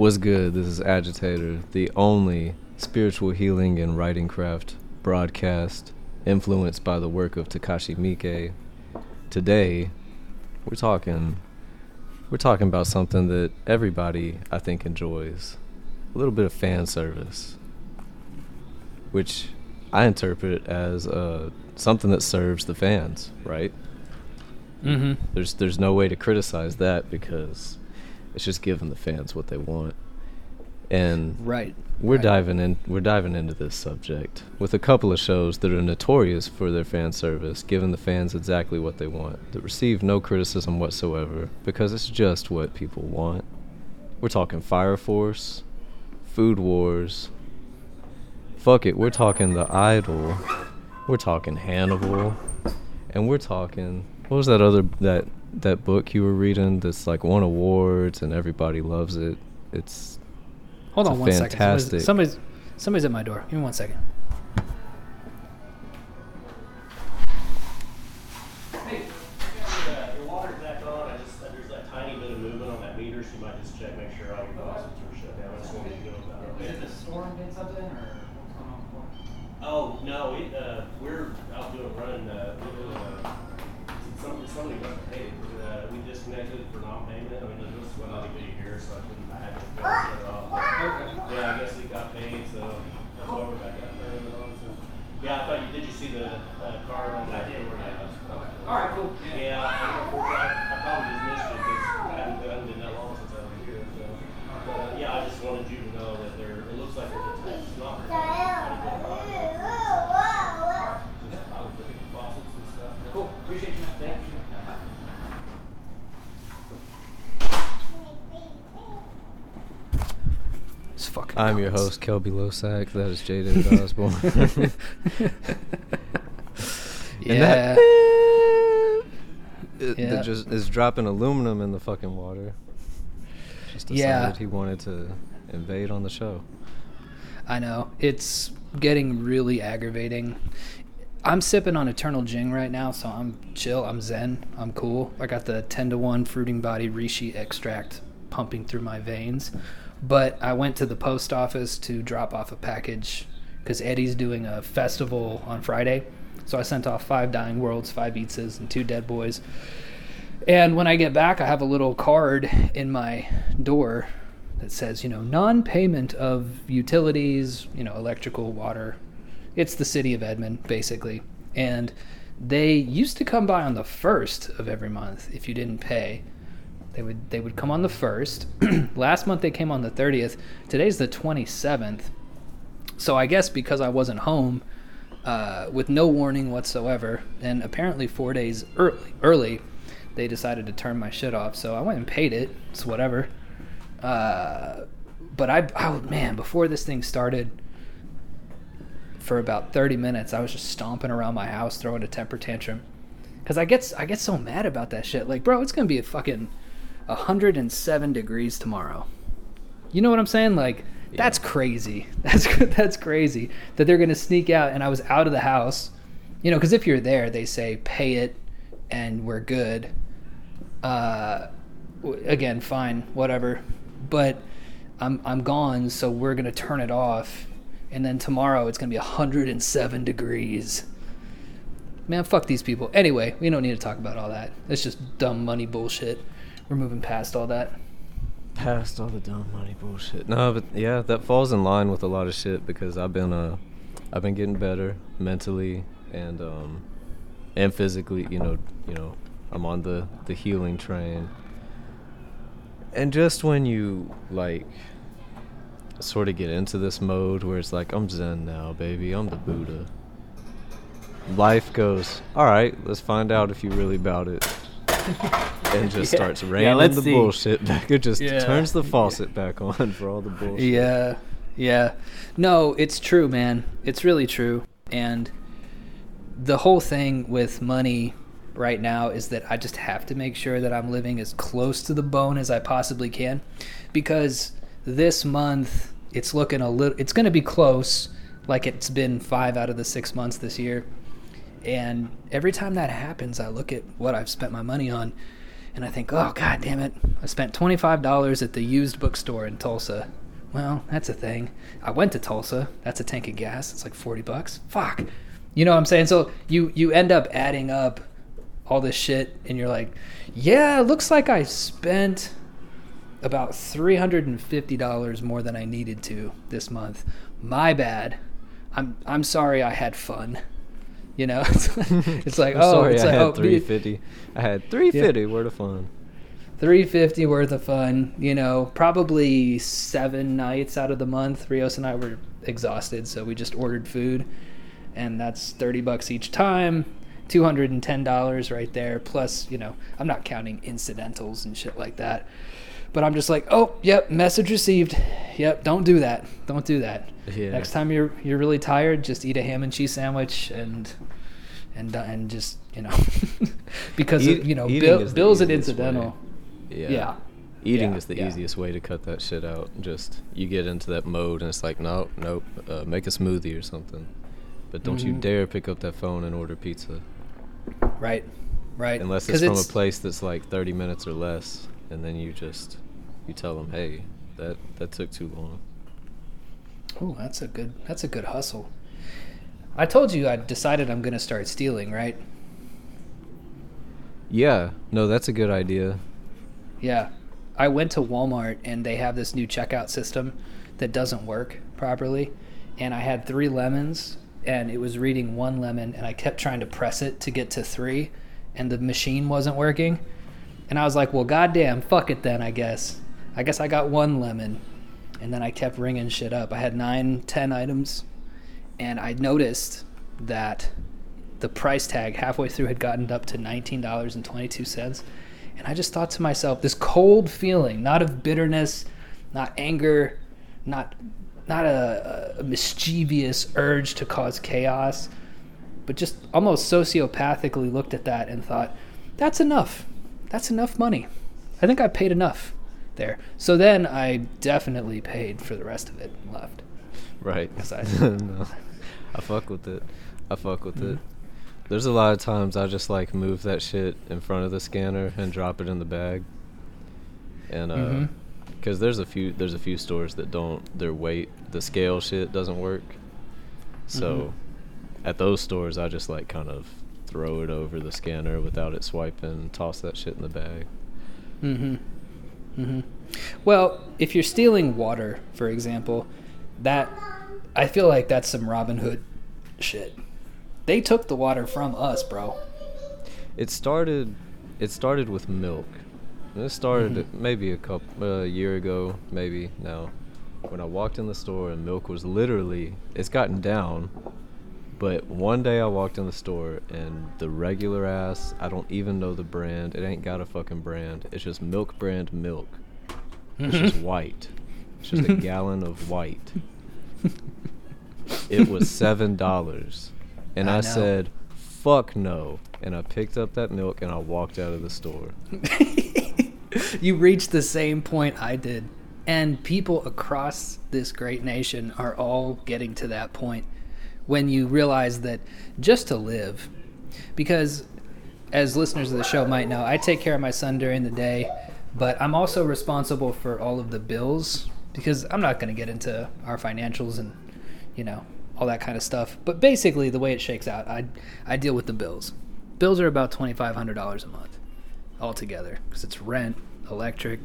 What's good? This is Agitator, the only spiritual healing and writing craft broadcast influenced by the work of Takashi Miike. Today, we're talking we're talking about something that everybody I think enjoys. A little bit of fan service. Which I interpret as uh, something that serves the fans, right? Mm-hmm. There's there's no way to criticize that because it's just giving the fans what they want. And Right. we're right. diving in we're diving into this subject with a couple of shows that are notorious for their fan service, giving the fans exactly what they want, that receive no criticism whatsoever because it's just what people want. We're talking Fire Force, Food Wars. Fuck it, we're talking The Idol. We're talking Hannibal. And we're talking what was that other that that book you were reading that's like won awards and everybody loves it. It's Hold It's on one second. fantastic- Somebody's, somebody's somebody's at my door. Give me one second. I guess he got paid, so that's why we're back out there. so. Yeah, I thought you, did you see the, uh, car on that? I did. All right, cool. Yeah, I, I probably just missed it because I haven't done it in that long since I was here. So, but uh, yeah, I just wanted you to know that there. It looks like there's a text not. Just probably look at the faucets and stuff. Cool. Appreciate you. Thank you. It's fucking. I'm your host, Kelby Losack. That is Jaden Osborne. And yeah. that, it, Yeah. that just is dropping aluminum in the fucking water. Just decided Yeah. he wanted to invade on the show. I know. It's getting really aggravating. I'm sipping on Eternal Jing right now, so I'm chill. I'm zen. I'm cool. I got the 10 to 1 fruiting body reishi extract pumping through my veins. But I went to the post office to drop off a package because Eddie's doing a festival on Friday. So I sent off five Dying Worlds, five Eatses, and two Dead Boys. And when I get back, I have a little card in my door that says, you know, non payment of utilities, you know, electrical, water. It's the city of Edmond, basically. And they used to come by on the first of every month if you didn't pay. They would they would come on the first. Last month they came on the thirtieth. Today's the twenty seventh. So I guess because I wasn't home, uh, with no warning whatsoever, and apparently four days early, early, they decided to turn my shit off. So I went and paid it. It's whatever. Uh, but I, I, man, before this thing started, for about 30 minutes, I was just stomping around my house, throwing a temper tantrum. Cause I get, I get so mad about that shit. Like, bro, it's gonna be a fucking 107 degrees tomorrow. You know what I'm saying? Like, that's crazy. That's that's crazy that they're gonna sneak out. And I was out of the house, you know, because if you're there, they say pay it, and we're good. Uh, again, fine, whatever. But I'm I'm gone, so we're gonna turn it off, and then tomorrow it's gonna be 107 degrees. Man, fuck these people. Anyway, we don't need to talk about all that. It's just dumb money bullshit. We're moving past all that. Past all the dumb money bullshit. No, but yeah, that falls in line with a lot of shit because I've been uh, I've been getting better mentally and um, and physically. You know, you know, I'm on the the healing train. And just when you like sort of get into this mode where it's like I'm Zen now, baby, I'm the Buddha. Life goes, all right, let's find out if you really about it. And just Yeah. starts Yeah, raining let's the see. bullshit back. It just Yeah. turns the faucet back on for all the bullshit. Yeah, yeah. No, it's true, man. It's really true. And the whole thing with money right now is that I just have to make sure that I'm living as close to the bone as I possibly can because this month it's looking a little it's going to be close like it's been 5 out of the 6 months this year. And every time that happens, I look at what I've spent my money on and I think, oh god damn it, I spent twenty five dollars at the used bookstore in Tulsa. Well, that's a thing. I went to Tulsa. That's a tank of gas. It's like forty bucks. Fuck. You know what I'm saying? So you you end up adding up all this shit, and you're like, yeah, looks like I spent about three hundred and fifty dollars more than I needed to this month. My bad. I'm I'm sorry. I had fun. You know, it's like oh, sorry, it's I like, had oh, three fifty. I had three fifty worth of fun. 350 worth of fun you know? Probably seven nights out of the month rios and i were exhausted so we just ordered food and that's 30 bucks each time $210 right there plus you know i'm not counting incidentals and shit like that. But i'm just like oh yep message received. Yep don't do that. Don't do that Yeah. next time you're you're really tired just eat a ham and cheese sandwich and and uh, and just you know because Eat- you know bill, bills way. incidental Yeah. Yeah. Eating Yeah, is the yeah. easiest way to cut that shit out. Just you get into that mode and it's like, no, nope, uh, make a smoothie or something. But don't you Mhm. dare pick up that phone and order pizza Right. Right. Unless it's from a place that's like 30 minutes or less, and then you just you tell them, hey, that that took too long. Oh, that's a good. That's a good hustle. I told you I decided I'm gonna start stealing. Right. Yeah, no, that's a good idea. Yeah. I went to Walmart and they have this new checkout system that doesn't work properly, and I had three lemons and it was reading one lemon and I kept trying to press it to get to three, and the machine wasn't working. And I was like, well, goddamn, fuck it then, I guess. I guess I got one lemon. And then I kept ringing shit up. I had nine, ten items. And I noticed that the price tag halfway through had gotten up to $19.22. And I just thought to myself, this cold feeling, not of bitterness, not anger, not not a, a mischievous urge to cause chaos, but just almost sociopathically looked at that and thought, that's enough. That's enough money. I think I paid enough there. So then I definitely paid for the rest of it and left. Right. Yes, I- no, I fuck with it. I fuck with Mhm. it. There's a lot of times I just like move that shit in front of the scanner and drop it in the bag. And uh Mhm. cuz there's a few there's a few stores that don't their weight the scale shit doesn't work. So at those stores I just like kind of throw it over the scanner without it swiping, toss that shit in the bag. Mm-hmm. Mm-hmm. Well, if you're stealing water, for example, that I feel like that's some Robin Hood shit. They took the water from us, bro. It started. It started with milk. And it started Mhm. maybe a couple a year ago, maybe now. When I walked in the store and milk was literally it's gotten down. But one day I walked in the store and the regular ass, I don't even know the brand. It ain't got a fucking brand. It's just milk brand milk. It's just white. It's just a gallon of white. It was seven dollars. And I I, said, fuck no. And I picked up that milk and I walked out of the store. you reached the same point I did. And people across this great nation are all getting to that point when you realize that just to live, because as listeners of the show might know, I take care of my son during the day, but I'm also responsible for all of the bills because I'm not going to get into our financials and, you know, all that kind of stuff. But basically, the way it shakes out, I, I deal with the bills. Bills are about $2,500 a month altogether because it's rent, electric,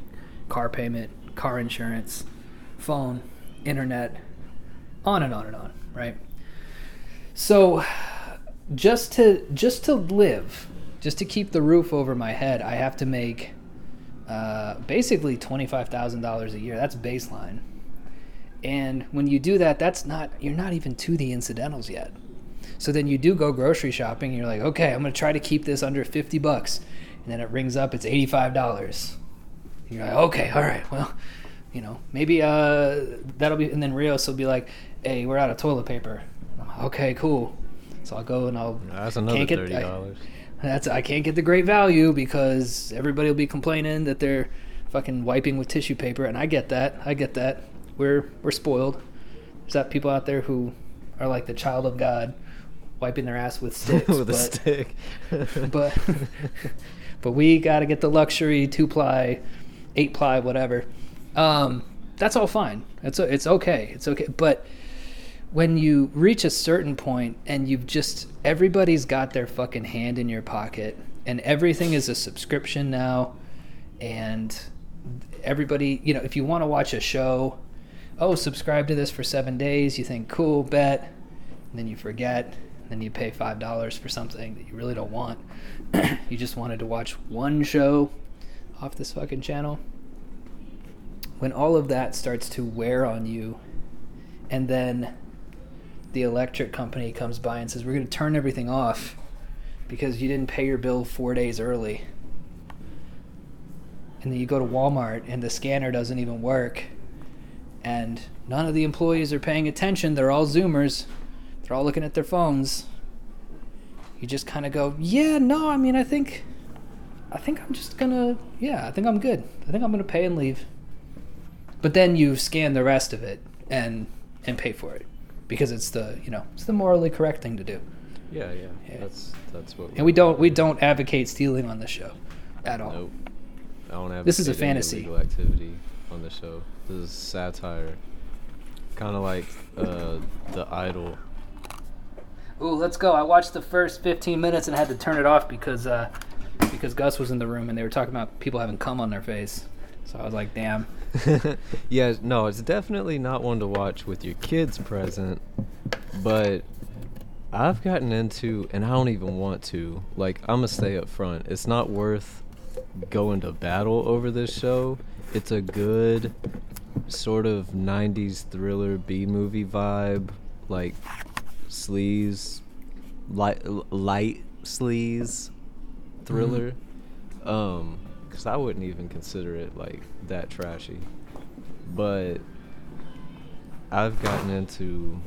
car payment, car insurance, phone, internet, on and on and on, right? So just to just to live, just to keep the roof over my head, I have to make uh, basically twenty five thousand dollars a year. That's baseline. And when you do that, that's not you're not even to the incidentals yet. So then you do go grocery shopping. And you're like, okay, I'm gonna try to keep this under fifty bucks, and then it rings up, it's eighty five dollars. You're like, okay, all right, well, you know, maybe uh, that'll be, and then Rios will be like, hey, we're out of toilet paper. Okay, cool. So I'll go and I'll. That's another get- thirty I- dollars. That's I can't get the great value because everybody will be complaining that they're fucking wiping with tissue paper, and I get that. I get that. We're we're spoiled. There's that people out there who are like the child of God, wiping their ass with sticks. with a but, stick. but but we got to get the luxury two ply, eight ply, whatever. Um, that's all fine. It's it's okay. It's okay. But when you reach a certain point and you've just everybody's got their fucking hand in your pocket and everything is a subscription now and everybody you know if you want to watch a show oh subscribe to this for seven days you think cool bet. Then you forget then you pay five dollars for something that you really don't want. You just wanted to watch one show off this fucking channel. When all of that starts to wear on you and then the electric company comes by and says we're going to turn everything off because you didn't pay your bill four days early. And then you go to walmart and the scanner doesn't even work. And none of the employees are paying attention. They're all zoomers. They're all looking at their phones. You just kind of go yeah no i mean i think i think i'm just gonna yeah i think i'm good. I think i'm gonna pay and leave. But then you scan the rest of it and and pay for it because it's the you know it's the morally correct thing to do yeah, yeah, Yeah. That's that's what. and we don't we don't advocate stealing on this show at all Nope. I don't have. This is a fantasy. Illegal activity on the show. This is satire. Kind of like uh, the Idol. Ooh, let's go. I watched the first 15 minutes and had to turn it off because uh, because Gus was in the room and they were talking about people having cum on their face. So I was like, damn. yeah, no, it's definitely not one to watch with your kids present. But I've gotten into, and I don't even want to. Like, I'm gonna stay up front. It's not worth going to battle over this show. It's a good sort of 90s thriller B movie vibe, like sleaze, light light sleaze thriller. Um, because I wouldn't even consider it like that trashy. But I've gotten into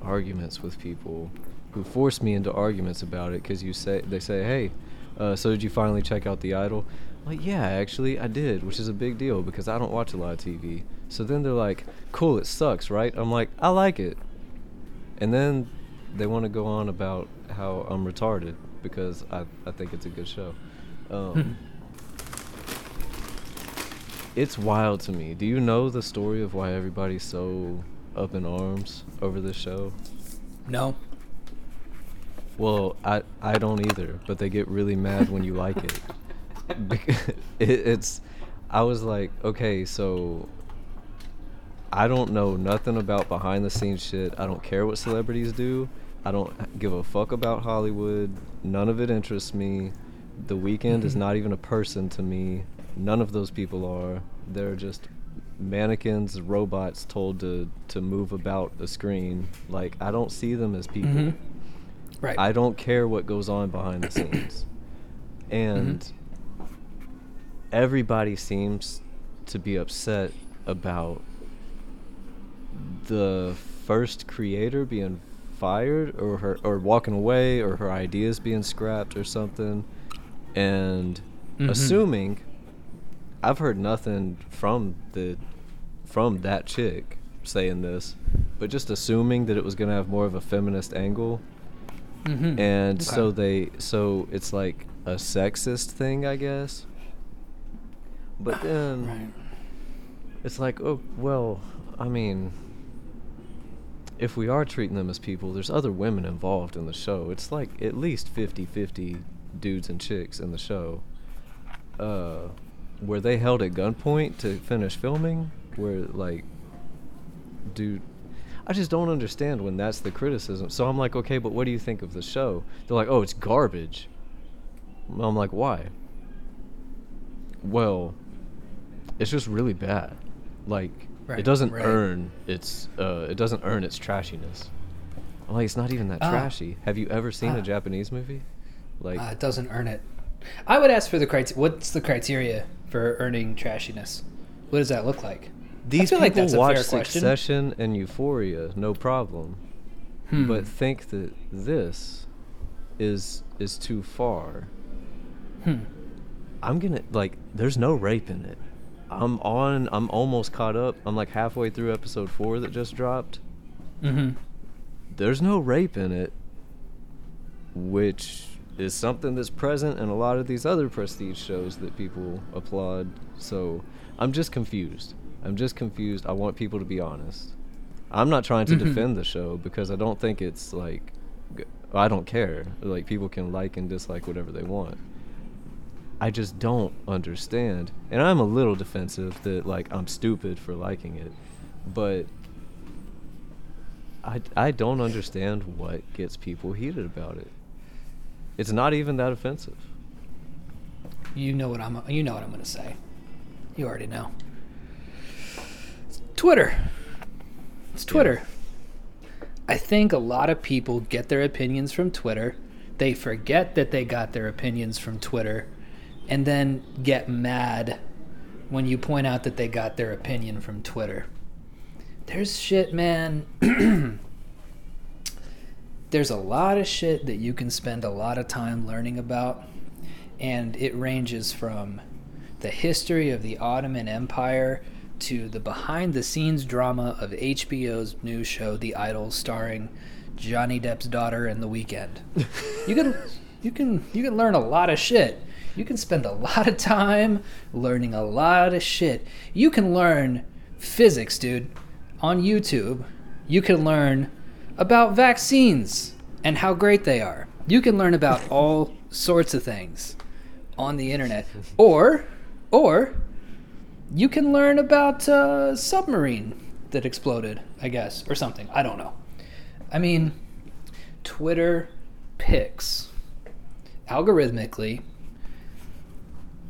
arguments with people who force me into arguments about it because you say they say, "Hey, uh, so did you finally check out the Idol?" I'm like, yeah, actually, I did, which is a big deal because I don't watch a lot of TV. So then they're like, "Cool, it sucks, right?" I'm like, "I like it," and then they want to go on about how I'm retarded because I I think it's a good show. Um, it's wild to me. Do you know the story of why everybody's so up in arms over this show? No. Well, I I don't either, but they get really mad when you like it. It. It's I was like, okay, so I don't know nothing about behind the scenes shit. I don't care what celebrities do. I don't give a fuck about Hollywood. None of it interests me. The Weeknd is Mhm. not even a person to me. None of those people are. They're just mannequins, robots told to to move about a screen. Like I don't see them as people. Mhm. Right. I don't care what goes on behind the scenes. And everybody seems to be upset about the first creator being fired or her or walking away or her ideas being scrapped or something. And Mhm. assuming I've heard nothing from the from that chick saying this, but just assuming that it was going to have more of a feminist angle. Mhm. and so they so it's like a sexist thing i guess. But then Right. it's like oh well i mean if we are treating them as people there's other women involved in the show. It's like at least 50-50 dudes and chicks in the show. Uh were they held at gunpoint to finish filming where like dude I just don't understand when that's the criticism. So I'm like, okay, but what do you think of the show? They're like, oh, it's garbage. I'm like, why? Well, it's just really bad. Like, Right, it doesn't right. earn its uh, it doesn't earn its trashiness. I'm like, it's not even that Ah. trashy. Have you ever seen Ah. a Japanese movie? Like, Uh, it doesn't earn it. I would ask for the criteria. What's the criteria for earning trashiness? What does that look like? these people like watch question. Succession and Euphoria, no problem. Hmm. but think that this is is too far. Hmm. I'm gonna like. There's no rape in it. I'm on. I'm almost caught up. I'm like halfway through episode four that just dropped. Mm-hmm. There's no rape in it. which is something that's present in a lot of these other prestige shows that people applaud. So I'm just confused. I'm just confused. I want people to be honest. I'm not trying to Mhm. defend the show because I don't think it's like I don't care. Like people can like and dislike whatever they want. I just don't understand. And I'm a little defensive that like I'm stupid for liking it. But I I don't understand what gets people heated about it. It's not even that offensive. You know what I'm. You know what I'm going to say. You already know. Twitter. It's Twitter. I think a lot of people get their opinions from Twitter. They forget that they got their opinions from Twitter, and then get mad when you point out that they got their opinion from Twitter. There's shit, man. There's a lot of shit that you can spend a lot of time learning about and it ranges from the history of the Ottoman Empire to the behind the scenes drama of HBO's new show The Idol starring Johnny Depp's daughter and The Weeknd. You can you can you can learn a lot of shit. You can spend a lot of time learning a lot of shit. You can learn physics, dude, on YouTube. You can learn about vaccines and how great they are. You can learn about all sorts of things on the internet. Or, or you can learn about a submarine that exploded, I guess, or something. I don't know. I mean, Twitter picks algorithmically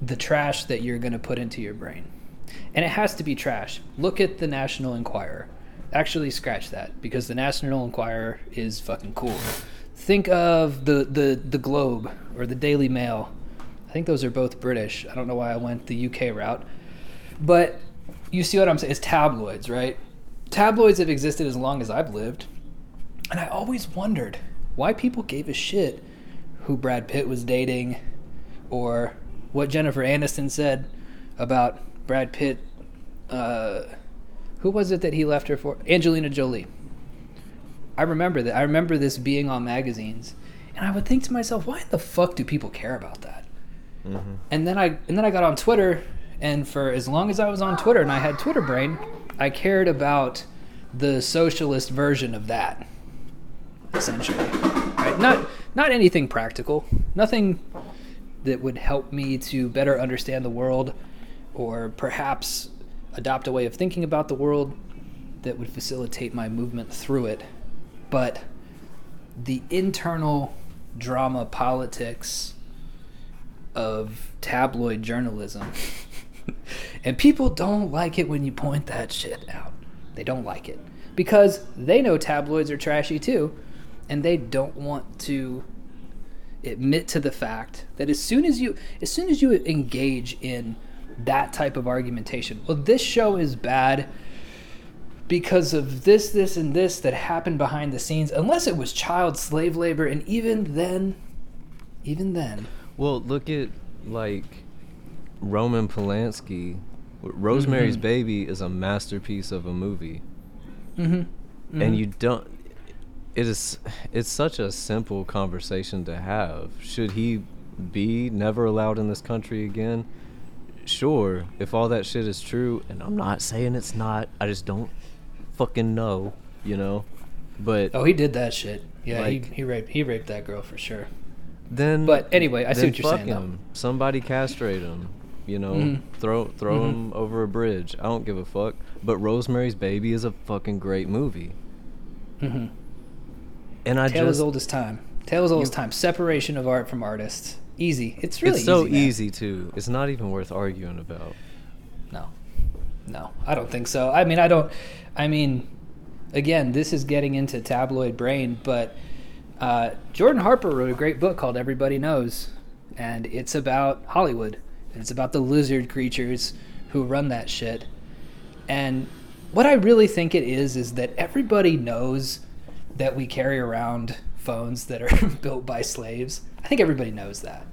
the trash that you're going to put into your brain. And it has to be trash. Look at the National Enquirer. Actually, scratch that because the National Enquirer is fucking cool. Think of the, the, the Globe or the Daily Mail. I think those are both British. I don't know why I went the UK route. But you see what I'm saying? It's tabloids, right? Tabloids have existed as long as I've lived. And I always wondered why people gave a shit who Brad Pitt was dating or what Jennifer Aniston said about Brad Pitt. Uh, who was it that he left her for? Angelina Jolie. I remember that. I remember this being on magazines, and I would think to myself, why in the fuck do people care about that? Mm-hmm. And then I and then I got on Twitter, and for as long as I was on Twitter and I had Twitter brain, I cared about the socialist version of that. Essentially, right? Not not anything practical, nothing that would help me to better understand the world, or perhaps adopt a way of thinking about the world that would facilitate my movement through it. But the internal drama politics of tabloid journalism. and people don't like it when you point that shit out. They don't like it because they know tabloids are trashy too, and they don't want to admit to the fact that as soon as you as soon as you engage in that type of argumentation, well this show is bad because of this this and this that happened behind the scenes unless it was child slave labor and even then even then Well, look at like Roman Polanski. Rosemary's Mhm. Baby is a masterpiece of a movie, mm-hmm. and you don't. It is. It's such a simple conversation to have. Should he be never allowed in this country again? Sure, if all that shit is true, and I'm not saying it's not. I just don't fucking know, you know. But Oh, he did that shit. Yeah, Like- he, he raped he raped that girl for sure. then But anyway, I see what you're saying, though. him. Somebody castrate him. You know, Mhm. throw throw Mhm. him over a bridge. I don't give a fuck. But Rosemary's Baby is a fucking great movie. Mm-hmm. And I Tale just as old as time. Tale as old as time. Separation of art from artists. Easy. It's really it's so easy. easy too. It's not even worth arguing about. No, no, I don't think so. I mean, I don't. I mean, again, this is getting into tabloid brain, but uh, Jordan Harper wrote a great book called Everybody Knows, and it's about Hollywood. And it's about the lizard creatures who run that shit. And what I really think it is is that everybody knows that we carry around phones that are built by slaves. I think everybody knows that.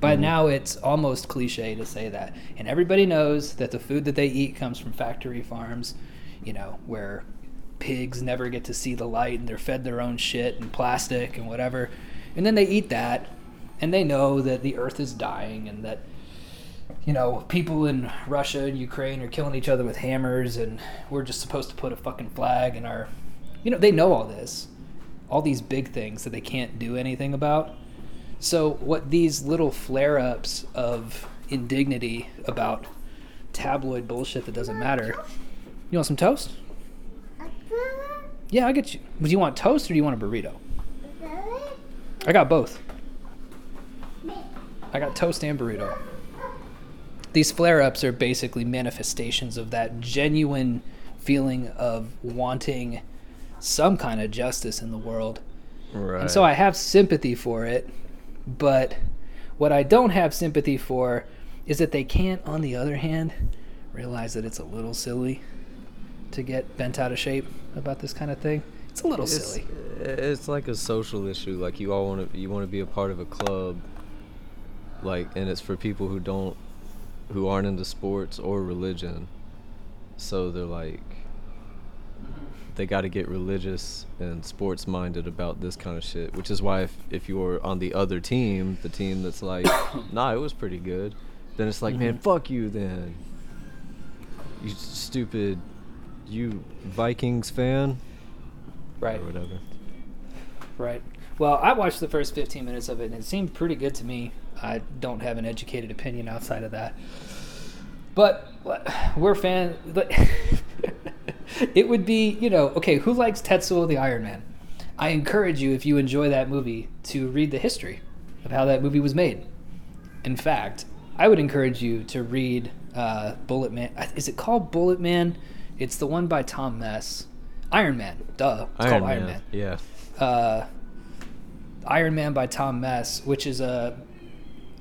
By Mhm. now, it's almost cliche to say that. And everybody knows that the food that they eat comes from factory farms, you know, where pigs never get to see the light and they're fed their own shit and plastic and whatever. And then they eat that, and they know that the Earth is dying, and that you know people in Russia and Ukraine are killing each other with hammers, and we're just supposed to put a fucking flag in our. You know, they know all this, all these big things that they can't do anything about. So what these little flare-ups of indignity about tabloid bullshit that doesn't matter. You want some toast? Yeah, I get you. Do you want toast or do you want a burrito? I got both. I got toast and burrito. These flare ups are basically manifestations of that genuine feeling of wanting some kind of justice in the world. Right. And so I have sympathy for it, but what I don't have sympathy for is that they can't, on the other hand, realize that it's a little silly to get bent out of shape about this kind of thing. It's a little it's, silly. It's like a social issue. Like you all want to, you want to be a part of a club. Like, and it's for people who don't, who aren't into sports or religion. So they're like, they got to get religious and sports minded about this kind of shit. Which is why if if you're on the other team, the team that's like, nah, it was pretty good, then it's like, man, Mhm. fuck you, then. You stupid, you Vikings fan, Right, or whatever. right. Well, I watched the first 15 minutes of it and it seemed pretty good to me. I don't have an educated opinion outside of that. But we're fan. it would be, you know, okay, who likes Tetsuo the Iron Man? I encourage you, if you enjoy that movie, to read the history of how that movie was made. In fact, I would encourage you to read uh, Bullet Man. Is it called Bullet Man? It's the one by Tom Mes. Iron Man, duh. It's called Iron Man. Yeah. Uh, Iron Man by Tom Mes, which is a,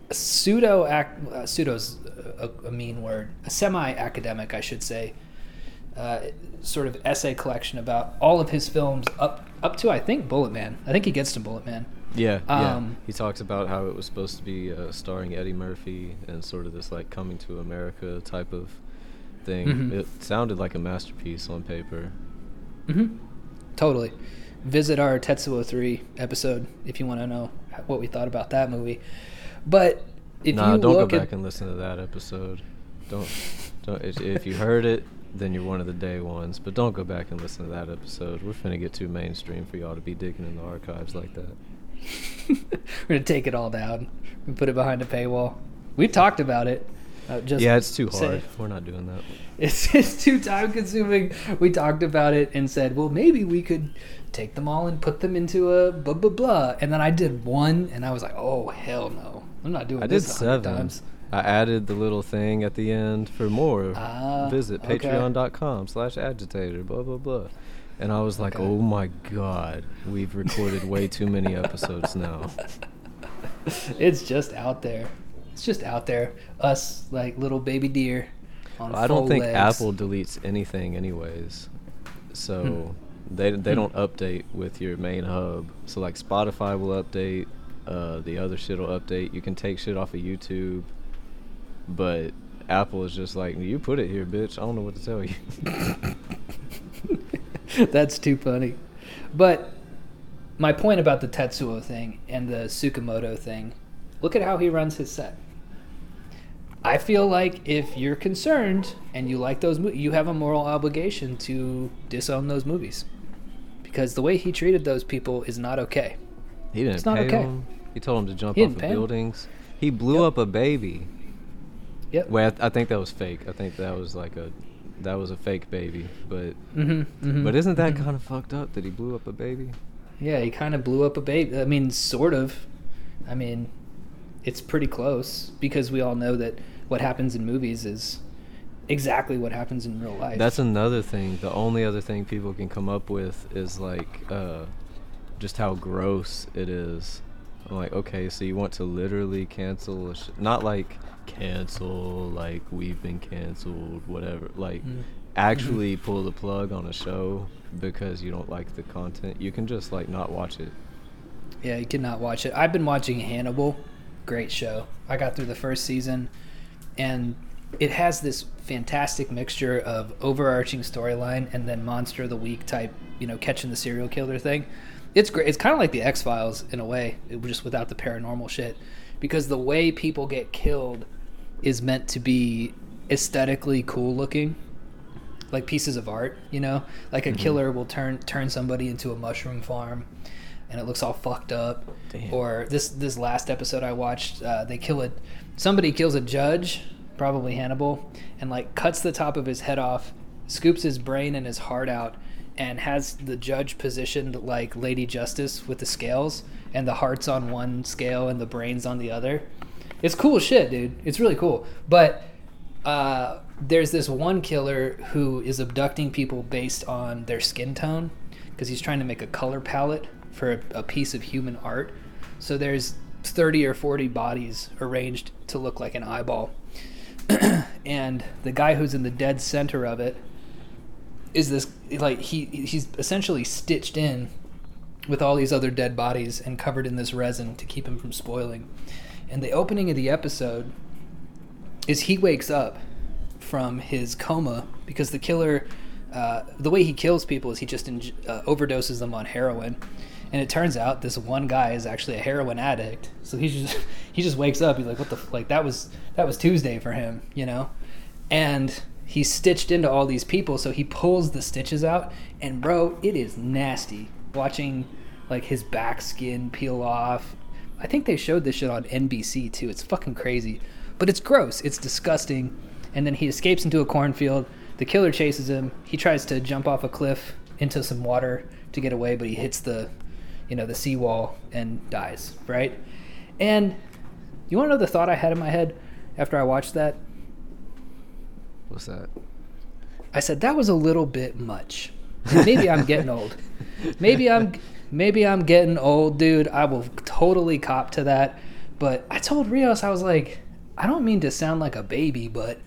a pseudo ac- uh, pseudo's a, a mean word, a semi-academic, I should say, uh, sort of essay collection about all of his films up up to I think Bullet Man. I think he gets to Bullet Man. Yeah, yeah. Um, He talks about how it was supposed to be uh, starring Eddie Murphy and sort of this like coming to America type of thing. Mhm. It sounded like a masterpiece on paper. hmm Totally. Visit our Tetsuo 3 episode if you want to know what we thought about that movie. But if nah, you don't go back and listen to that episode. Don't, don't. If, if you heard it, then you're one of the day ones. But don't go back and listen to that episode. We're finna get too mainstream for y'all to be digging in the archives like that. We're gonna take it all down and put it behind a paywall. We've talked about it. Uh, just yeah, it's too say- hard. We're not doing that. It's, it's too time consuming. We talked about it and said, well, maybe we could take them all and put them into a blah blah blah. And then I did one, and I was like, oh hell no, I'm not doing I did this a hundred seven. times. I added the little thing at the end for more. Ah, Visit okay. patreon.com slash agitator, blah, blah, blah. And I was like, Okay. oh my God, we've recorded way too many episodes now. it's just out there. It's just out there. Us like little baby deer. On I don't think legs. Apple deletes anything, anyways. So Hmm. they, they Hmm. don't update with your main hub. So, like, Spotify will update, uh, the other shit will update. You can take shit off of YouTube. But Apple is just like, you put it here, bitch. I don't know what to tell you. That's too funny. But my point about the Tetsuo thing and the Tsukamoto thing, look at how he runs his set. I feel like if you're concerned and you like those movies, you have a moral obligation to disown those movies. Because the way he treated those people is not okay. He didn't It's not pay okay. him. He told him to jump off of pay him. buildings. He blew Yep. up a baby. Yep. Wait, I, th- I think that was fake. I think that was like a that was a fake baby. But hmm hmm but isn't that kind of fucked up that he blew up a baby? Yeah, he kind of blew up a baby. I mean, sort of. I mean, it's pretty close because we all know that what happens in movies is exactly what happens in real life. That's another thing. The only other thing people can come up with is like uh, just how gross it is. I'm like, okay, so you want to literally cancel a sh- not like cancel like we've been canceled, whatever. Like Mm. actually pull the plug on a show because you don't like the content. You can just like not watch it. Yeah, you cannot watch it. I've been watching Hannibal. Great show. I got through the first season, and it has this fantastic mixture of overarching storyline and then monster of the week type, you know, catching the serial killer thing. It's great. It's kind of like the X Files in a way, it just without the paranormal shit. Because the way people get killed is meant to be aesthetically cool looking, like pieces of art. You know, like a killer will turn turn somebody into a mushroom farm, and it looks all fucked up. Damn. Or this this last episode I watched, uh, they kill a somebody kills a judge, probably Hannibal, and like cuts the top of his head off, scoops his brain and his heart out, and has the judge positioned like Lady Justice with the scales, and the heart's on one scale and the brain's on the other. It's cool shit, dude. It's really cool. But uh, there's this one killer who is abducting people based on their skin tone because he's trying to make a color palette for a, a piece of human art. So there's 30 or 40 bodies arranged to look like an eyeball. and the guy who's in the dead center of it is this like he he's essentially stitched in with all these other dead bodies and covered in this resin to keep him from spoiling. And the opening of the episode is he wakes up from his coma because the killer, uh, the way he kills people is he just in, uh, overdoses them on heroin, and it turns out this one guy is actually a heroin addict. So he just he just wakes up. He's like, "What the like that was that was Tuesday for him," you know, and he's stitched into all these people. So he pulls the stitches out, and bro, it is nasty watching like his back skin peel off. I think they showed this shit on NBC too. It's fucking crazy. But it's gross. It's disgusting. And then he escapes into a cornfield. The killer chases him. He tries to jump off a cliff into some water to get away, but he hits the you know, the seawall and dies, right? And you want to know the thought I had in my head after I watched that? What's that? I said that was a little bit much. Maybe I'm getting old. Maybe I'm maybe I'm getting old, dude. I will totally cop to that. But I told Rios I was like, I don't mean to sound like a baby, but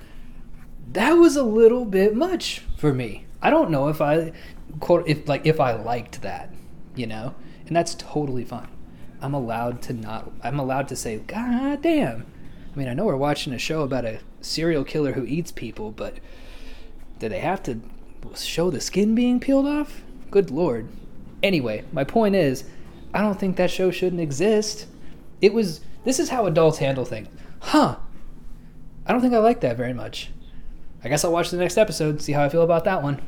that was a little bit much for me. I don't know if I quote if like if I liked that, you know? And that's totally fine. I'm allowed to not I'm allowed to say, God damn. I mean, I know we're watching a show about a serial killer who eats people, but do they have to show the skin being peeled off? Good lord. Anyway, my point is, I don't think that show shouldn't exist. It was this is how adults handle things. Huh. I don't think I like that very much. I guess I'll watch the next episode, see how I feel about that one.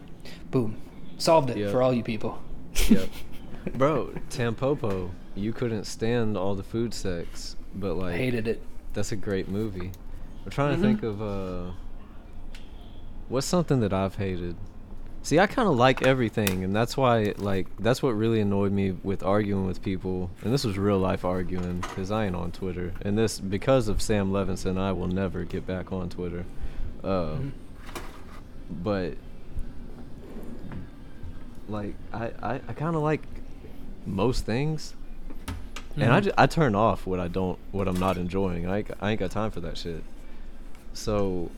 Boom. Solved it Yep. for all you people. Yep. Bro, Tampopo, you couldn't stand all the food sex, but I like hated it. That's a great movie. I'm trying Mhm. to think of uh what's something that I've hated. See, I kind of like everything, and that's why like that's what really annoyed me with arguing with people. And this was real life arguing because I ain't on Twitter, and this because of Sam Levinson, I will never get back on Twitter. Uh, Mhm. But like I I, I kind of like most things. And I, Mhm. ju- I turn off what I don't what I'm not enjoying. I ain't, I ain't got time for that shit. So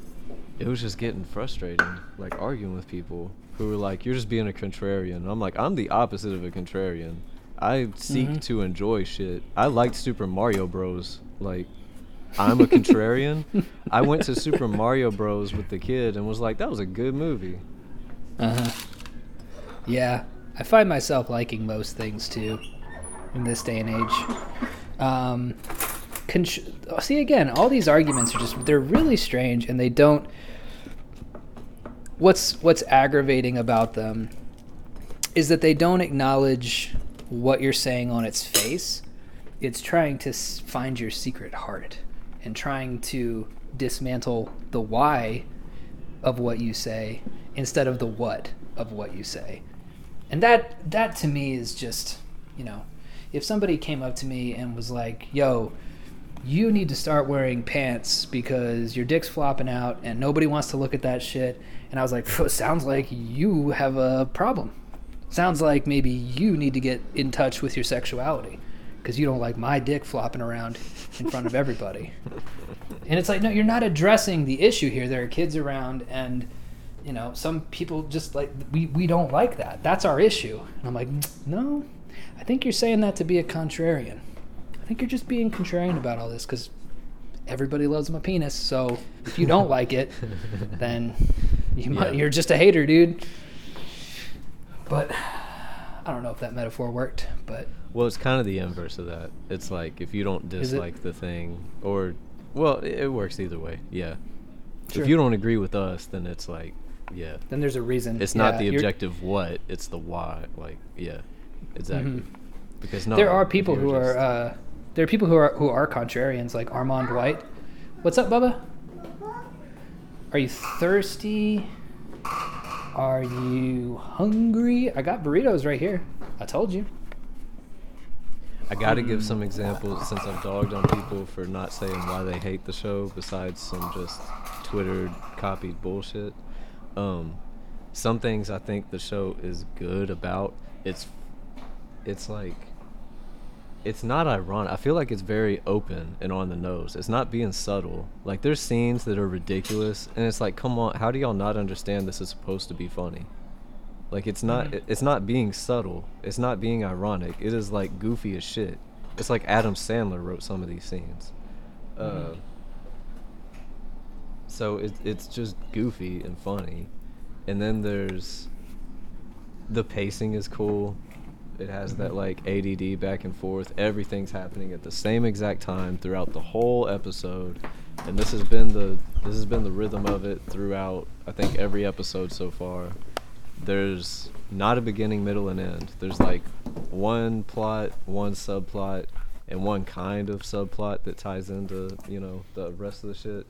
it was just getting frustrating, like arguing with people who were like, "You're just being a contrarian." And I'm like, I'm the opposite of a contrarian. I seek Mhm. to enjoy shit. I liked Super Mario Bros. Like, I'm a contrarian. I went to Super Mario Bros. with the kid and was like, "That was a good movie." Uh-huh. Yeah, I find myself liking most things too in this day and age. Um, contr- see again, all these arguments are just they're really strange and they don't What's what's aggravating about them is that they don't acknowledge what you're saying on its face. It's trying to find your secret heart and trying to dismantle the why of what you say instead of the what of what you say. And that that to me is just, you know, if somebody came up to me and was like, "Yo, you need to start wearing pants because your dick's flopping out and nobody wants to look at that shit." And I was like, "Sounds like you have a problem. Sounds like maybe you need to get in touch with your sexuality because you don't like my dick flopping around in front of everybody." And it's like, no, you're not addressing the issue here. There are kids around, and you know, some people just like we we don't like that. That's our issue. And I'm like, no, I think you're saying that to be a contrarian. I think you're just being contrarian about all this because everybody loves my penis. So if you don't like it, then you might, Yeah. you're just a hater, dude. But I don't know if that metaphor worked, but Well, it's kind of the inverse of that. It's like if you don't dislike the thing, or, well, it, it works either way. Yeah. Sure. If you don't agree with us, then it's like, yeah. then there's a reason. It's not the objective what, it's the why. Like, yeah, exactly. Mhm. Because there are people who are uh, there are people who are who are contrarians like Armond White. What's up, Bubba? Are you thirsty? Are you hungry? I got burritos right here. I told you. I got to give some examples since I've dogged on people for not saying why they hate the show, besides some just Twitter copied bullshit. Um, some things I think the show is good about. It's, it's like, it's not ironic. I feel like it's very open and on the nose. It's not being subtle. Like there's scenes that are ridiculous, and it's like, come on, how do y'all not understand this is supposed to be funny? Like it's not Mhm. it's not being subtle. It's not being ironic. It is like goofy as shit. It's like Adam Sandler wrote some of these scenes. Uh, Mhm. so it, it's just goofy and funny. And then there's the pacing is cool. It has that like ADD back and forth. Everything's happening at the same exact time throughout the whole episode. And this has been the this has been the rhythm of it throughout I think every episode so far there's not a beginning, middle, and end. There's like one plot, one subplot, and one kind of subplot that ties into you know the rest of the shit.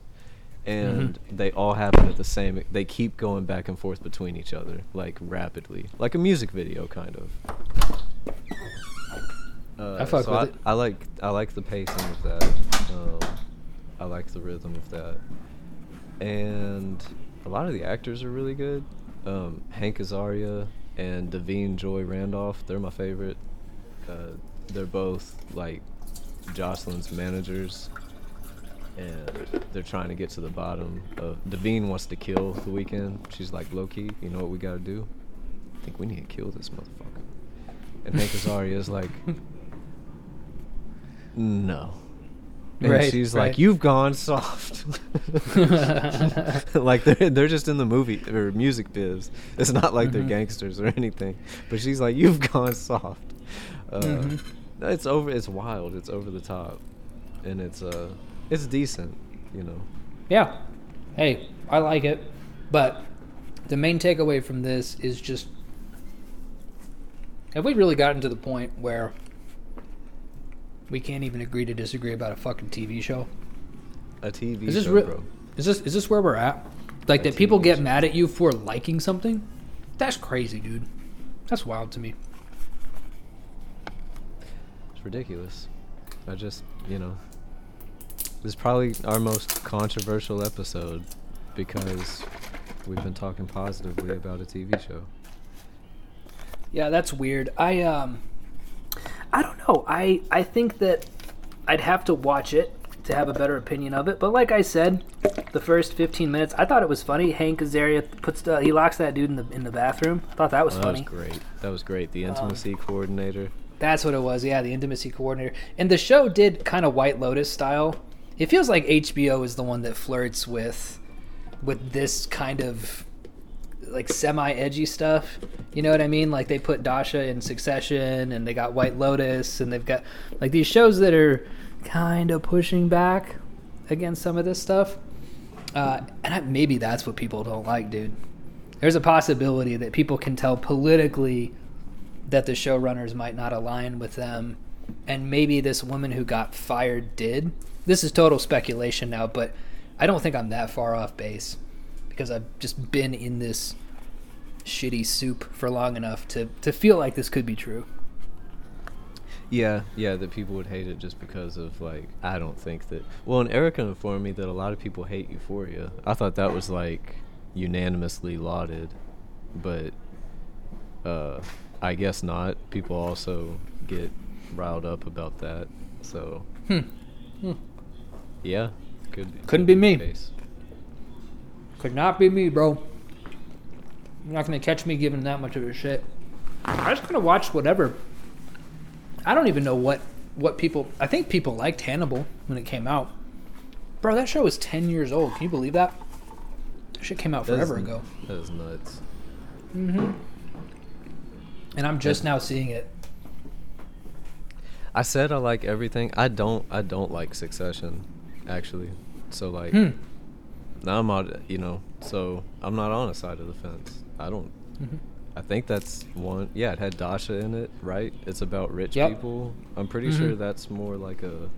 And mm-hmm. they all happen at the same. They keep going back and forth between each other, like rapidly, like a music video kind of. Uh, I fuck so with I, it. I like I like the pacing of that. Um, I like the rhythm of that, and a lot of the actors are really good. Um, Hank Azaria and Da'Vine Joy Randolph, they're my favorite. Uh, they're both like Jocelyn's managers, and they're trying to get to the bottom of. Davine wants to kill the Weeknd. She's like, low key, you know what we gotta do? I think we need to kill this motherfucker. And Hank Azaria is like, no. And Right, she's right. like, "You've gone soft." like they're they're just in the movie or music biz. It's not like Mhm. they're gangsters or anything. But she's like, "You've gone soft." Uh, Mhm. It's over. It's wild. It's over the top, and it's uh, it's decent. You know. Yeah. Hey, I like it. But the main takeaway from this is just have we really gotten to the point where we can't even agree to disagree about a fucking TV show? A TV Is this show, real? bro. Is this is this where we're at? Like A that people get show. mad at you for liking something? That's crazy, dude. That's wild to me. It's ridiculous. I just, you know, this is probably our most controversial episode because we've been talking positively about a TV show. Yeah, that's weird. I um I don't know. I I think that I'd have to watch it to have a better opinion of it. But like I said, the first 15 minutes, I thought it was funny. Hank Azaria puts uh, he locks that dude in the in the bathroom. I thought that was funny. That was great. That was great. The Um, intimacy coordinator. That's what it was. Yeah, the intimacy coordinator. And the show did kind of White Lotus style. It feels like HBO is the one that flirts with with this kind of like semi edgy stuff. You know what I mean? Like they put Dasha in Succession and they got White Lotus and they've got like these shows that are kind of pushing back against some of this stuff. Uh, and I, maybe that's what people don't like, dude. There's a possibility that people can tell politically that the showrunners might not align with them and maybe this woman who got fired did this is total speculation now but i don't think i'm that far off base because i've just been in this shitty soup for long enough to, to feel like this could be true Yeah, yeah, that people would hate it just because of like I don't think that. Well, and Erica informed me that a lot of people hate Euphoria. I thought that was like unanimously lauded, but uh, I guess not. People also get riled up about that. So hmm. Hmm. yeah, could Couldn't could be the me. could not be me bro you're not gonna catch me giving that much of a shit i just kind of watched whatever i don't even know what what people i think people liked hannibal when it came out bro that show was 10 years old can you believe that that shit came out That is forever n- ago That is nuts. mm-hmm and I'm just now seeing it. I said I like everything. I don't. I don't like Succession, actually. So like, Hmm. now I'm on. You know, so I'm not on a side of the fence. I don't. Mhm. I think that's one. Yeah, it had Dasha in it, right? It's about rich Yep. people. I'm pretty sure Mhm. that's more like a,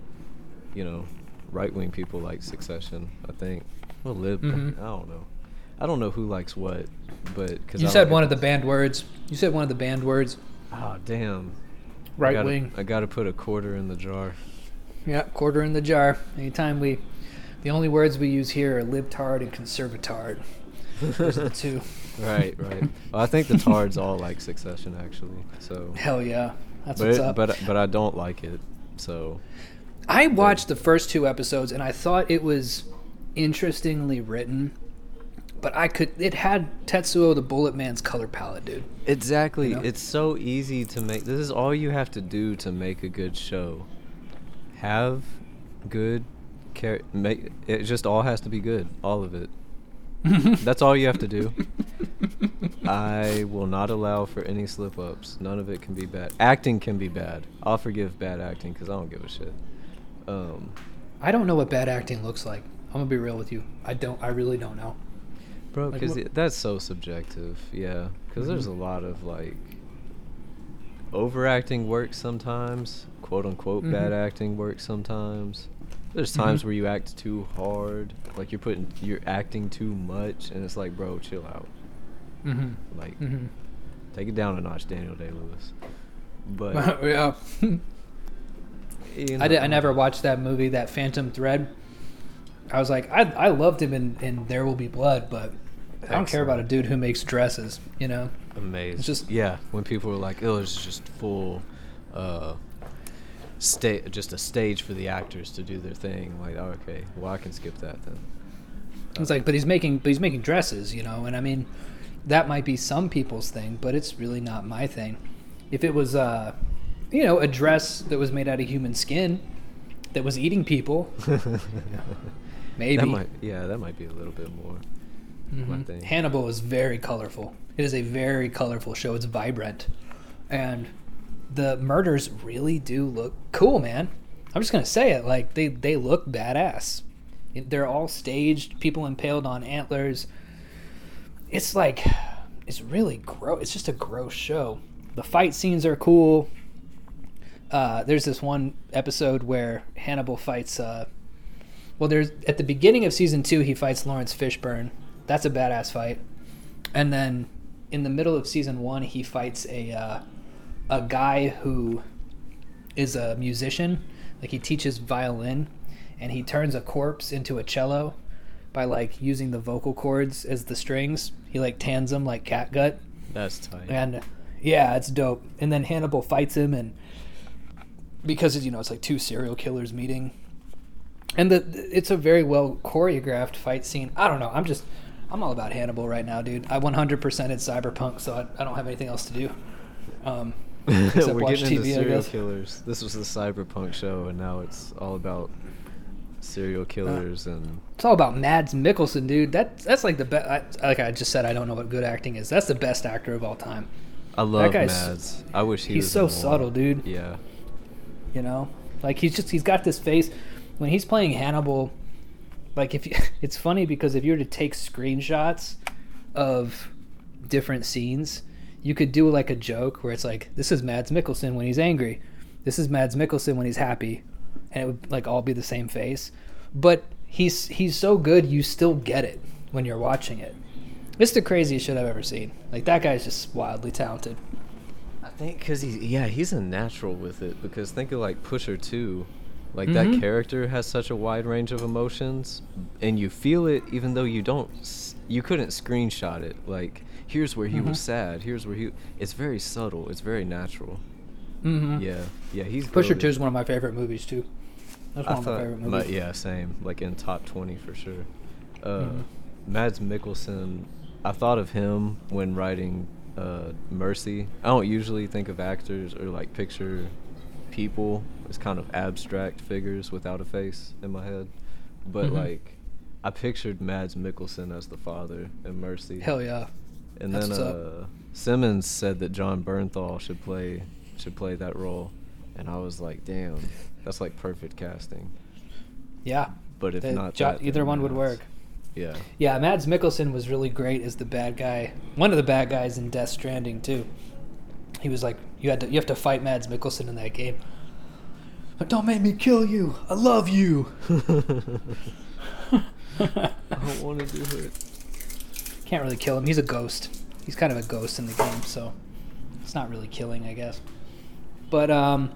you know, right wing people like Succession. I think. Well, lib. Mhm. I don't know. I don't know who likes what, but cause You I said like one it- of the banned words. You said one of the banned words. Ah, damn. I Right gotta- wing. I gotta put a quarter in the jar. Yeah, quarter in the jar. Anytime we, the only words we use here are libtard and conservatard. Those are the two. Right, right. Well, I think the Tards all like Succession actually. So, Hell yeah, that's but what's it- up. but but I don't like it. So, I watched the first two episodes and I thought it was interestingly written, but I could. It had Tetsuo the Bullet Man's color palette, dude. exactly, You know? it's so easy to make. This is all you have to do to make a good show. Have good care. Make it just all has to be good. All of it. That's all you have to do. I will not allow for any slip ups. None of it can be bad. Acting can be bad. I'll forgive bad acting because I don't give a shit. Um, I don't know what bad acting looks like. I'm gonna be real with you. I don't. I really don't know. Bro, because what- that's so subjective. Yeah, because there's a Mhm. lot of like overacting works sometimes, quote unquote bad Mhm. acting works sometimes. There's times Mhm. where you act too hard, like you're putting you're acting too much, and it's like, bro, chill out. Mm-hmm. Like, Mm-hmm. take it down a notch, Daniel Day Lewis. But yeah. you I did. I never watched that movie, that Phantom Thread. I was like, I, I loved him in, in There Will Be Blood, but I don't care about a dude who makes dresses. You know. Amazing. It's just- yeah, when people were like, "Oh, it's just full, uh, sta- just a stage for the actors to do their thing." Like, oh, okay, well, I can skip that then. It's like, but he's making, but he's making dresses, you know. And I mean, that might be some people's thing, but it's really not my thing. If it was, uh, you know, a dress that was made out of human skin that was eating people, Maybe. That might, yeah, that might be a little bit more. my Mhm. thing. Hannibal is very colorful. It is a very colorful show. It's vibrant, and the murders really do look cool, man. I'm just gonna say it. Like they they look badass. They're all staged. People impaled on antlers. It's like it's really gross. It's just a gross show. The fight scenes are cool. Uh, there's this one episode where Hannibal fights. Uh, well, there's at the beginning of season two, he fights Laurence Fishburne. That's a badass fight. And then in the middle of season one, he fights a uh, a guy who is a musician. Like he teaches violin, and he turns a corpse into a cello by like using the vocal cords as the strings. He like tans them like catgut. That's tight. And yeah, it's dope. And then Hannibal fights him, and because you know it's like two serial killers meeting, and the it's a very well choreographed fight scene. I don't know. I'm just I'm all about Hannibal right now, dude. I 100% at Cyberpunk, so I, I don't have anything else to do. Um, We're getting into TV, I serial killers. This was the cyberpunk show, and now it's all about serial uh, killers and It's all about Mads Mikkelsen, dude. That that's like the best. Like I just said, I don't know what good acting is. That's the best actor of all time. I love Mads. I wish he was. he's so subtle, dude. Yeah, you know like he's just he's got this face when he's playing hannibal like if you it's funny because if you were to take screenshots of different scenes you could do like a joke where it's like this is mads mikkelsen when he's angry. This is mads mikkelsen when he's happy. And it would like all be the same face. But he's he's so good you still get it when you're watching it. It's the craziest shit i've ever seen. Like that guy's just wildly talented. I think because he's yeah he's a natural with it because think of like Pusher Two, like Mhm. that character has such a wide range of emotions, and you feel it even though you don't you couldn't screenshot it. Like here's where he was Mhm. sad. Here's where he. It's very subtle. It's very natural. mm-hmm. Yeah, yeah. He's Pusher. Two is one of my favorite movies too. That's I one of my thought, favorite but movies. yeah, same. Like in top twenty for sure. Uh, Mhm. Mads Mikkelsen. I thought of him when writing uh, Mercy. I don't usually think of actors or like picture people as kind of abstract figures without a face in my head, but Mhm. like I pictured Mads Mikkelsen as the father in Mercy. Hell yeah. And That's then uh, Simmons said that Jon Bernthal should play should play that role, and I was like, damn, that's like perfect casting. Yeah. But if The- not, Jo- that, either one would work. Yeah. Yeah, Mads Mikkelsen was really great as the bad guy. One of the bad guys in Death Stranding too. He was like, you had to, you have to fight Mads Mikkelsen in that game. But don't make me kill you. I love you. I don't want to do it. Can't really kill him. He's a ghost. He's kind of a ghost in the game, so it's not really killing, I guess. But um,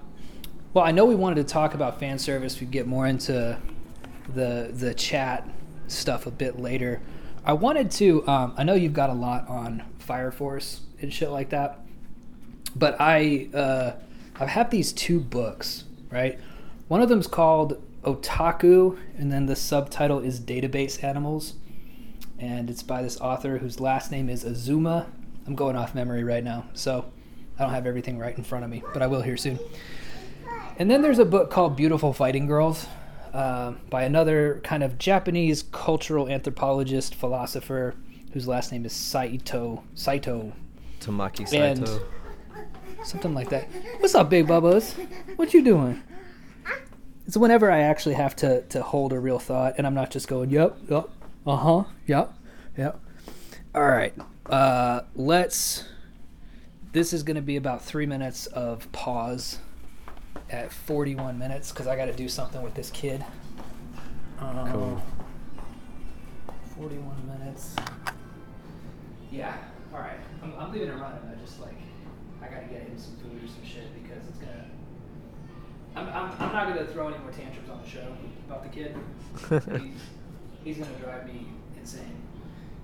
well, I know we wanted to talk about fan service. We get more into the the chat stuff a bit later. I wanted to. Um, I know you've got a lot on Fire Force and shit like that, but I uh, I have these two books, right? One of them's called Otaku, and then the subtitle is Database Animals and it's by this author whose last name is Azuma. I'm going off memory right now, so I don't have everything right in front of me, but I will here soon. And then there's a book called Beautiful Fighting Girls uh, by another kind of Japanese cultural anthropologist, philosopher, whose last name is Saito. Saito. Tamaki And- Saito. Something like that. What's up, Big Bubba's? What you doing? It's whenever I actually have to, to hold a real thought and I'm not just going, yep, yep, uh huh, yep, yep. All right. Uh, let's. This is going to be about three minutes of pause at 41 minutes because I got to do something with this kid. Uh, Cool. 41 minutes. Yeah. All right. I'm, I'm leaving it running. I just like I gotta get him some food or some shit because it's gonna. I'm, I'm, I'm not gonna throw any more tantrums on the show about the kid. he's, he's gonna drive me insane.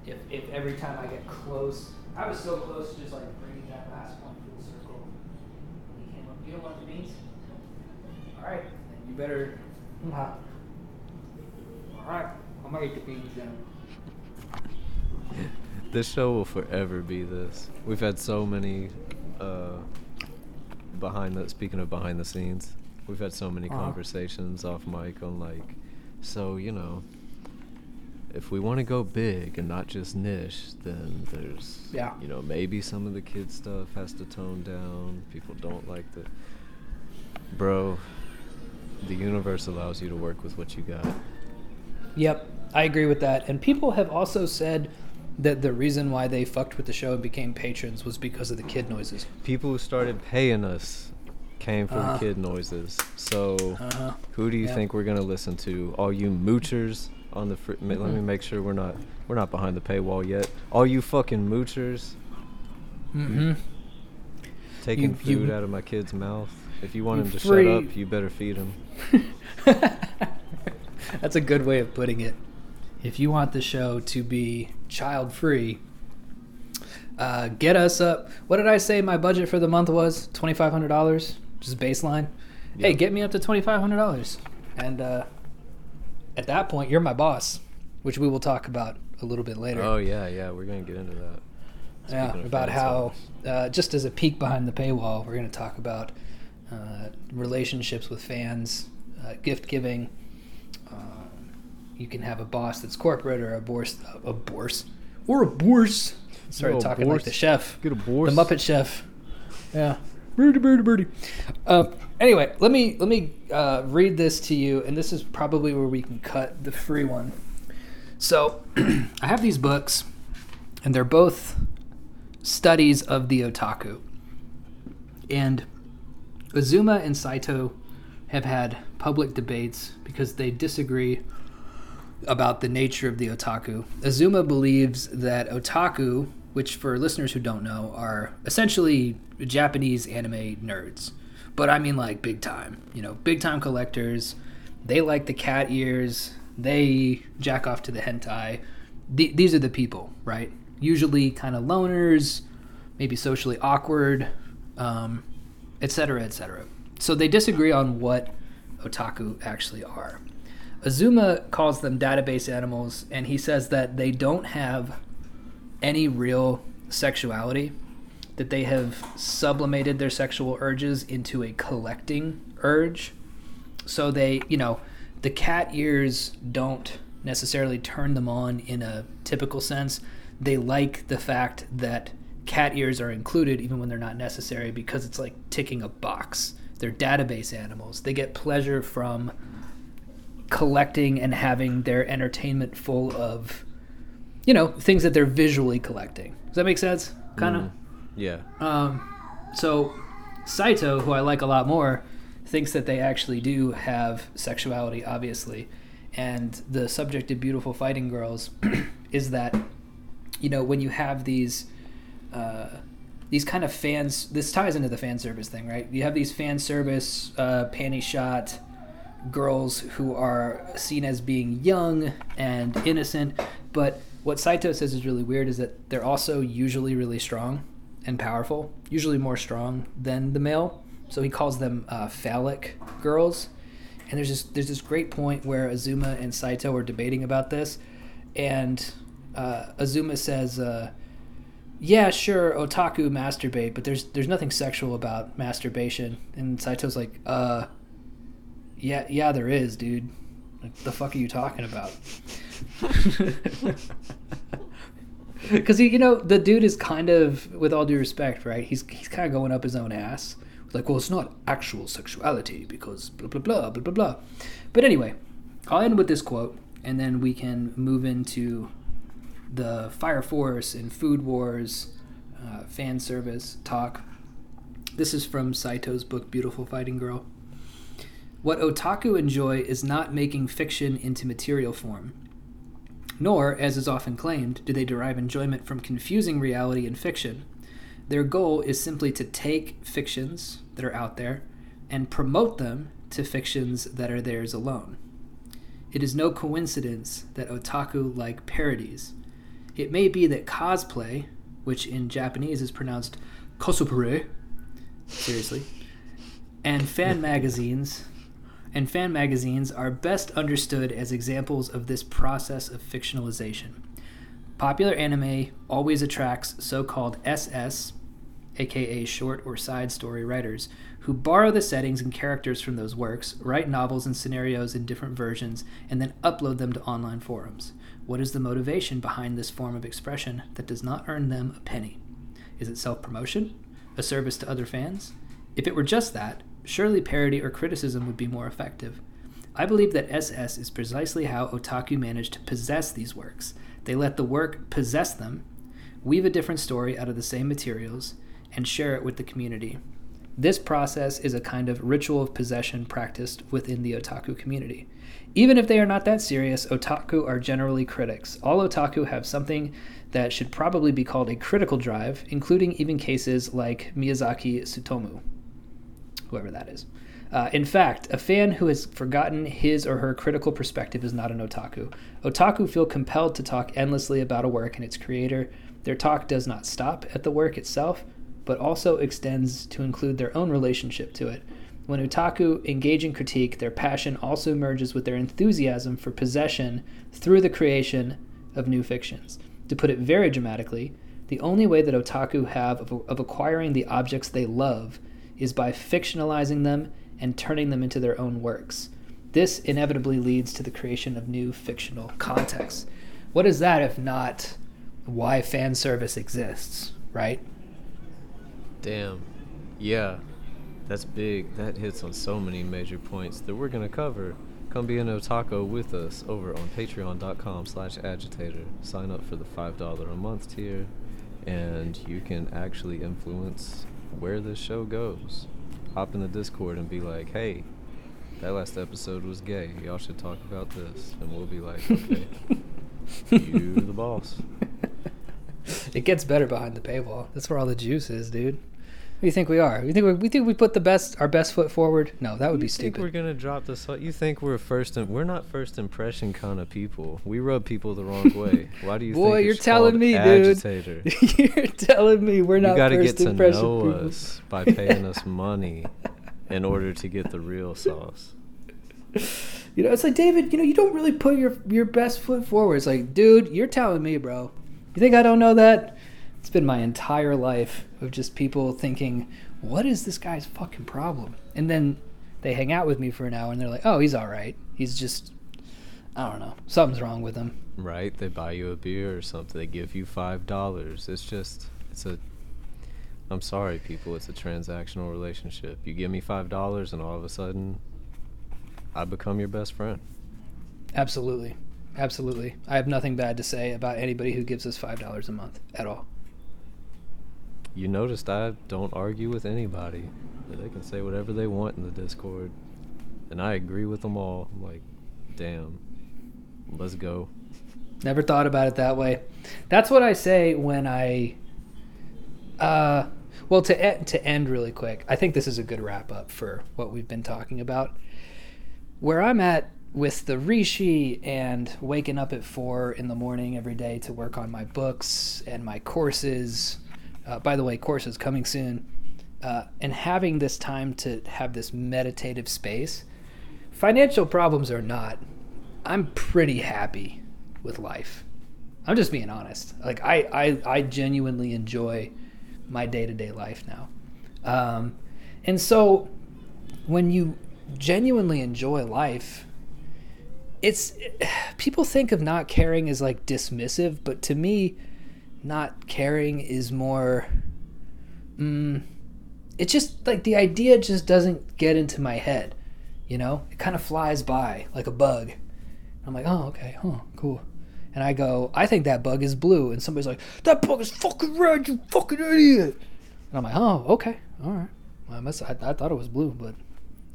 If if every time I get close, I was so close to just like bringing that last one full circle. He came up, you don't want the beans? All right, then you better. Uh, all right, I'm gonna eat the beans then. This show will forever be this. We've had so many uh, behind the speaking of behind the scenes, we've had so many Uh-huh. conversations off mic on like, so you know, if we want to go big and not just niche, then there's Yeah. you know maybe some of the kid stuff has to tone down. People don't like the bro. The universe allows you to work with what you got. Yep, I agree with that. And people have also said that the reason why they fucked with the show and became patrons was because of the kid noises. people who started paying us came from Uh-huh. kid noises. So Uh-huh. who do you Yeah. think we're gonna listen to? All you moochers on the fr- ma- let me make sure we're not we're not behind the paywall yet. All you fucking moochers Mm-hmm. taking You- you- food out of my kid's mouth. If you want you him to free- shut up, you better feed him. That's a good way of putting it. If you want the show to be child free, uh, get us up. What did I say my budget for the month was? $2,500? Just baseline? Hey, get me up to $2,500. And uh, at that point, you're my boss, which we will talk about a little bit later. Oh yeah, yeah, we're gonna get into that. Yeah, Speaking of about how, uh, just as a peek behind the paywall, we're going to talk about uh, relationships with fans, uh, gift giving. Um, you can have a boss that's corporate or a boss, a boss, or a boss. Started talking like the chef, Get a the. Muppet Chef. Yeah, birdie, birdie, birdie. Uh, anyway, let me let me uh, read this to you, and this is probably where we can cut the free one. So, I have these books, and they're both studies of the otaku. And Azuma and Saito have had public debates because they disagree about the nature of the otaku. Azuma believes that otaku, which for listeners who don't know, are essentially Japanese anime nerds. But I mean like big time, you know, big time collectors. They like the cat ears. They jack off to the hentai. Th- these are the people, right? Usually kind of loners, maybe socially awkward, um, et cetera, et cetera. So they disagree on what otaku actually are. Azuma calls them database animals, and he says that they don't have any real sexuality, that they have sublimated their sexual urges into a collecting urge. So they, you know, the cat ears don't necessarily turn them on in a typical sense. they like the fact that cat ears are included even when they're not necessary because it's like ticking a box. They're database animals. They get pleasure from collecting and having their entertainment full of, you know, things that they're visually collecting. Does that make sense? Kind of. Mm. Yeah. Um, so Saito, who I like a lot more, thinks that they actually do have sexuality, obviously. And the subject of Beautiful Fighting Girls is that, you know, when you have these, uh, these kind of fans, this ties into the fan service thing, right? You have these fan service, uh, panty shot girls who are seen as being young and innocent. But what Saito says is really weird is that they're also usually really strong and powerful, usually more strong than the male. So he calls them uh, phallic girls. And there's this there's this great point where Azuma and Saito are debating about this, and uh, Azuma says, uh, "Yeah, sure, otaku masturbate, but there's there's nothing sexual about masturbation." And Saito's like, "Uh, yeah, yeah, there is, dude. Like, the fuck are you talking about?" Because you know the dude is kind of, with all due respect, right? He's he's kind of going up his own ass. Like, well, it's not actual sexuality because blah blah blah blah blah blah. But anyway, I'll end with this quote, and then we can move into the Fire Force and Food Wars uh, fan service talk. This is from Saito's book Beautiful Fighting Girl. What otaku enjoy is not making fiction into material form. Nor, as is often claimed, do they derive enjoyment from confusing reality and fiction. Their goal is simply to take fictions that are out there and promote them to fictions that are theirs alone. It is no coincidence that otaku like parodies. It may be that cosplay, which in Japanese is pronounced cosplay, seriously, and fan magazines and fan magazines are best understood as examples of this process of fictionalization. Popular anime always attracts so called SS, aka short or side story writers, who borrow the settings and characters from those works, write novels and scenarios in different versions, and then upload them to online forums. What is the motivation behind this form of expression that does not earn them a penny? Is it self promotion? A service to other fans? If it were just that, surely parody or criticism would be more effective. I believe that SS is precisely how otaku manage to possess these works. They let the work possess them, weave a different story out of the same materials, and share it with the community. This process is a kind of ritual of possession practiced within the otaku community. Even if they are not that serious, otaku are generally critics. All otaku have something that should probably be called a critical drive, including even cases like Miyazaki Tsutomu whoever that is. Uh, in fact, a fan who has forgotten his or her critical perspective is not an otaku. Otaku feel compelled to talk endlessly about a work and its creator. Their talk does not stop at the work itself, but also extends to include their own relationship to it. When otaku engage in critique, their passion also merges with their enthusiasm for possession through the creation of new fictions. To put it very dramatically, the only way that otaku have of, of acquiring the objects they love is by fictionalizing them and turning them into their own works. This inevitably leads to the creation of new fictional contexts. What is that if not why fan service exists, right? Damn. Yeah. That's big. That hits on so many major points that we're gonna cover. Come be an otaku with us over on patreon.com slash agitator. Sign up for the $5 a month tier and you can actually influence where this show goes. Hop in the Discord and be like, hey, that last episode was gay. Y'all should talk about this. And we'll be like, okay, you the boss. It gets better behind the paywall. That's where all the juice is, dude. You think we are? We think we, we think we put the best our best foot forward? No, that would be you think stupid. we're gonna drop this? You think we're first? In, we're not first impression kind of people. We rub people the wrong way. Why do you? Boy, think you're telling me, agitator? dude. You're telling me we're you not gotta first get to impression know people. us by paying us money in order to get the real sauce. You know, it's like David. You know, you don't really put your your best foot forward. It's like, dude, you're telling me, bro. You think I don't know that? It's been my entire life of just people thinking, what is this guy's fucking problem? And then they hang out with me for an hour and they're like, oh, he's all right. He's just I don't know. Something's wrong with him. right? They buy you a beer or something. They give you five dollars. It's just, it's a. I'm sorry, people. It's a transactional relationship. You give me five dollars, and all of a sudden, I become your best friend. Absolutely. Absolutely. I have nothing bad to say about anybody who gives us $5 a month at all. You noticed I don't argue with anybody. They can say whatever they want in the Discord, and I agree with them all. I'm like, damn, let's go. Never thought about it that way. That's what I say when I. Uh, well, to e- to end really quick, I think this is a good wrap up for what we've been talking about. Where I'm at with the Rishi and waking up at four in the morning every day to work on my books and my courses. Uh, by the way, courses coming soon. Uh, and having this time to have this meditative space. Financial problems or not, I'm pretty happy with life. I'm just being honest. Like I, I, I genuinely enjoy my day to day life now. Um, and so when you genuinely enjoy life, it's people think of not caring as like dismissive, but to me, not caring is more. Mm, it just like the idea just doesn't get into my head, you know. It kind of flies by like a bug. I'm like, oh okay, huh, cool. And I go, I think that bug is blue, and somebody's like, that bug is fucking red, you fucking idiot. And I'm like, oh okay, all right. Well, I must. I, I thought it was blue, but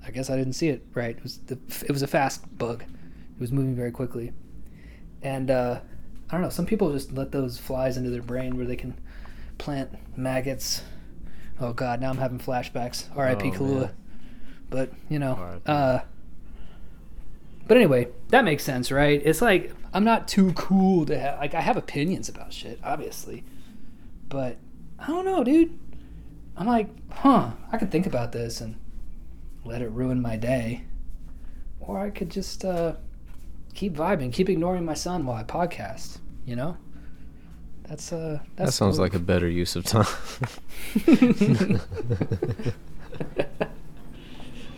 I guess I didn't see it right. It was the, it was a fast bug. It was moving very quickly, and uh, I don't know. Some people just let those flies into their brain where they can plant maggots. Oh God, now I'm having flashbacks. R.I.P. Oh, Kahlua. man. But you know, uh, but anyway, that makes sense, right? It's like I'm not too cool to have like I have opinions about shit, obviously, but I don't know, dude. I'm like, huh? I could think about this and let it ruin my day, or I could just uh, keep vibing, keep ignoring my son while I podcast. You know, that's uh, that's that sounds cool. like a better use of time.